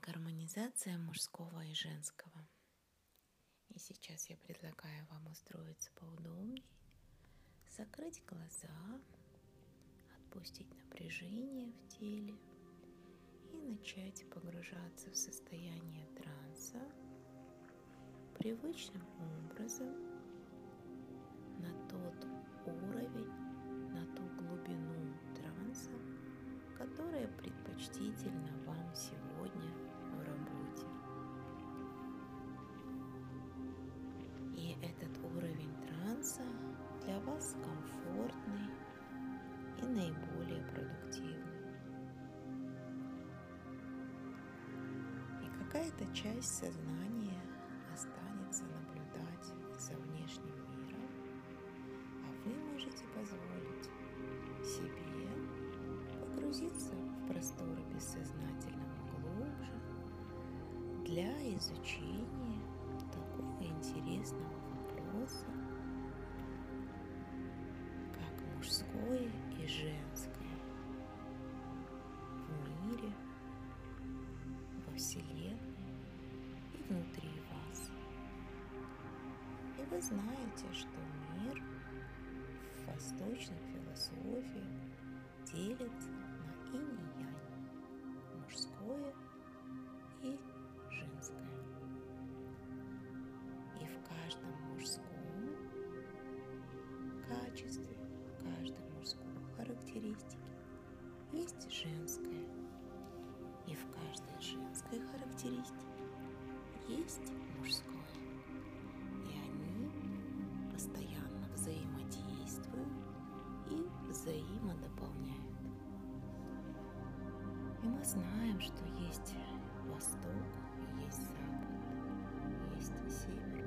гармонизация мужского и женского. И сейчас я предлагаю вам устроиться поудобнее, закрыть глаза, отпустить напряжение в теле и начать погружаться в состояние транса привычным образом на тот уровень, на ту глубину транса, которая предпочтительна вам сегодня какая-то часть сознания останется наблюдать за внешним миром, а вы можете позволить себе погрузиться в просторы бессознательного глубже для изучения такого интересного вопроса, как мужское и женское в мире, во Вселенной вы знаете, что мир в восточных философиях делится на инь и янь, мужское и женское. И в каждом мужском качестве, в каждой мужской характеристике есть женское. И в каждой женской характеристике есть мужское. Постоянно взаимодействуют и взаимодополняют. И мы знаем, что есть восток, есть запад, есть север,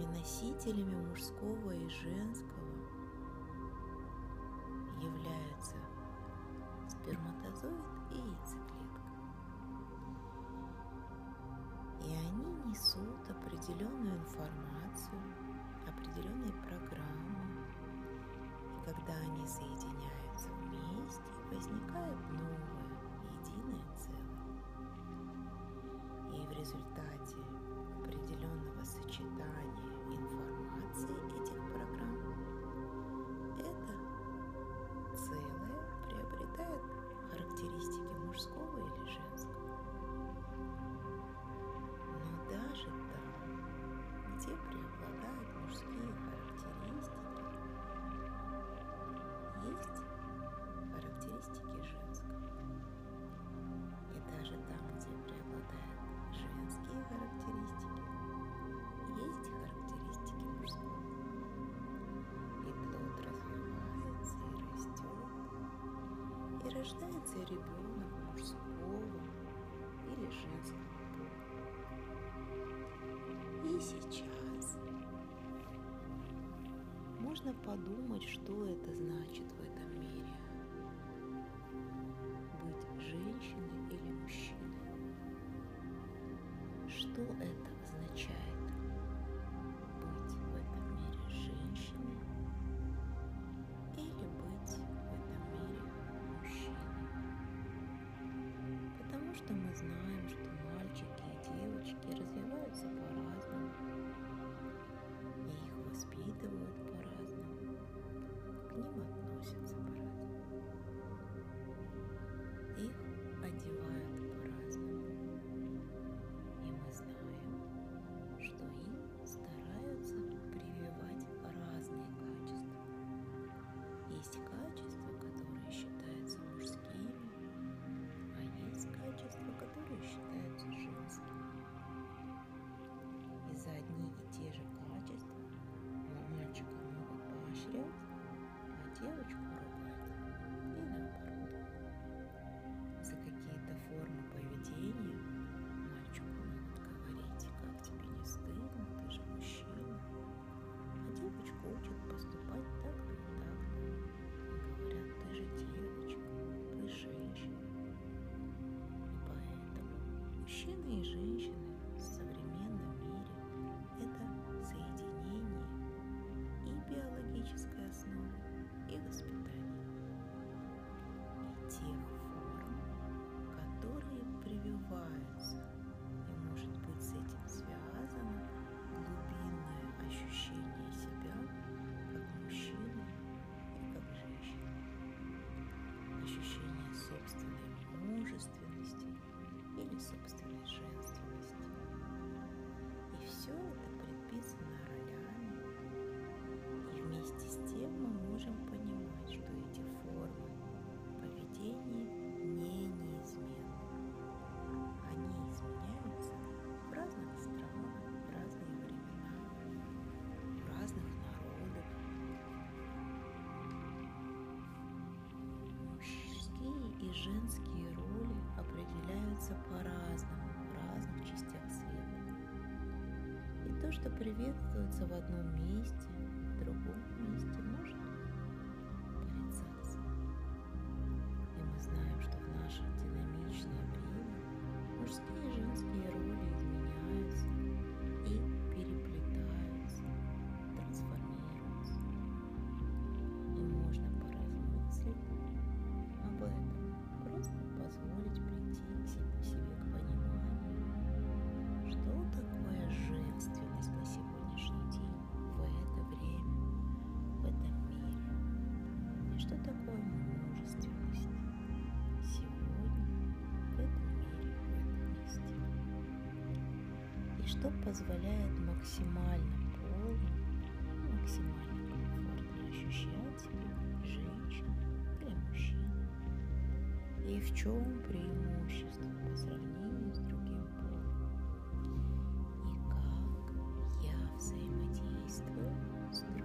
этими носителями мужского и женского являются сперматозоид и яйцеклетка. И они несут определенную информацию, определенные программы. И когда они соединяются вместе, возникает новое, единое целое. И в результате рождается ребенок мужского или женского пола. И сейчас можно подумать, что это значит в этом мире. Быть женщиной или мужчиной. Что это означает? мужчины и женщины. женские роли определяются по-разному в разных частях света. И то, что приветствуется в одном месте, что такое множественность сегодня, в этом мире, в этом месте. И что позволяет максимально полно, максимально комфортно ощущать женщин или мужчин? И в чем преимущество по сравнению с другим полом. И как я взаимодействую с другим.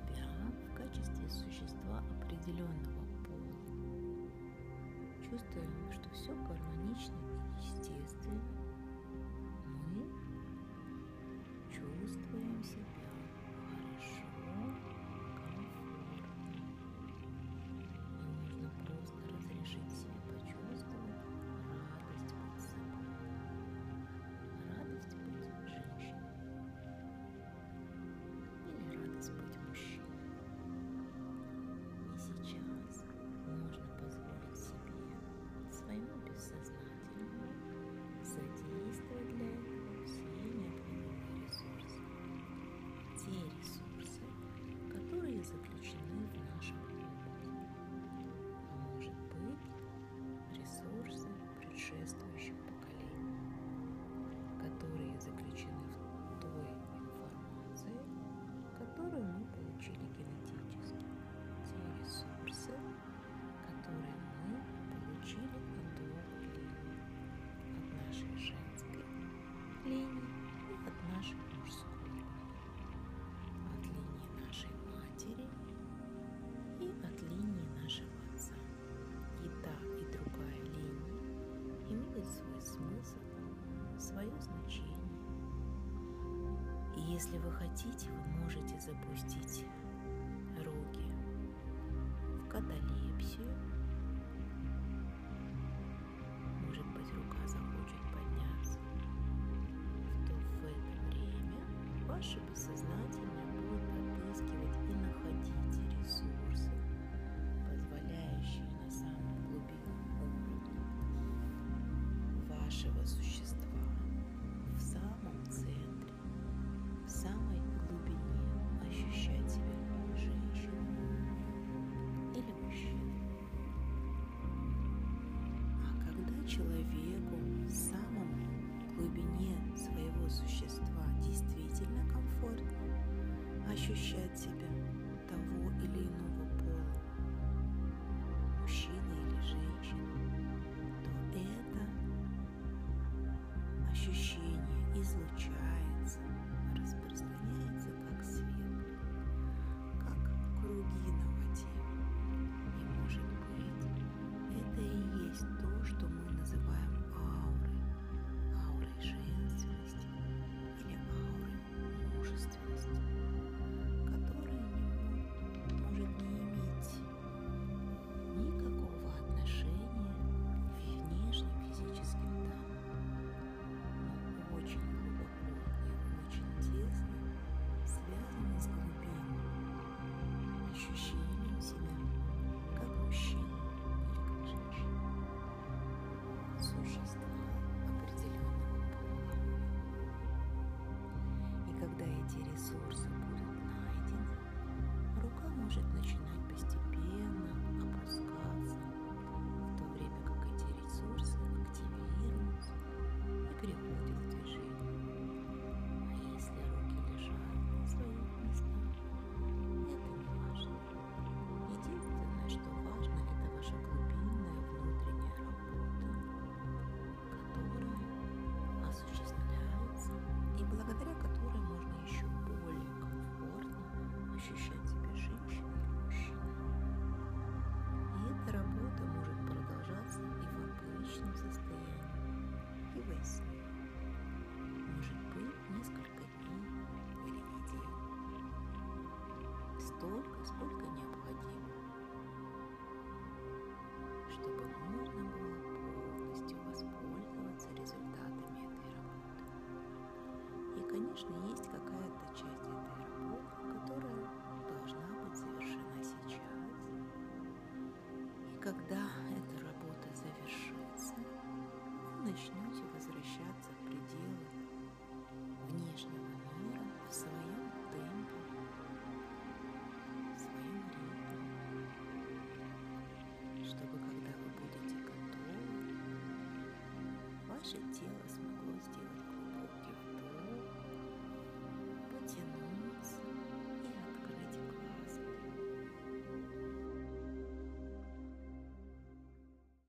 себя в качестве существа определенного пола. Чувствуем, что все гармонично и естественно, process now. Если вы хотите, вы можете запустить руки в каталепсию. Может быть, рука захочет подняться. То в это время ваше бессознательное будет подыскивать и находить ресурсы, позволяющие на самом глубинном уровне вашего существа человеку в самом глубине своего существа действительно комфортно ощущать себя Когда эти ресурсы будут найдены, рука может начинать столько, сколько необходимо, чтобы можно было полностью воспользоваться результатами этой работы. И, конечно, есть какая-то часть этой работы, которая должна быть завершена сейчас. И когда Trận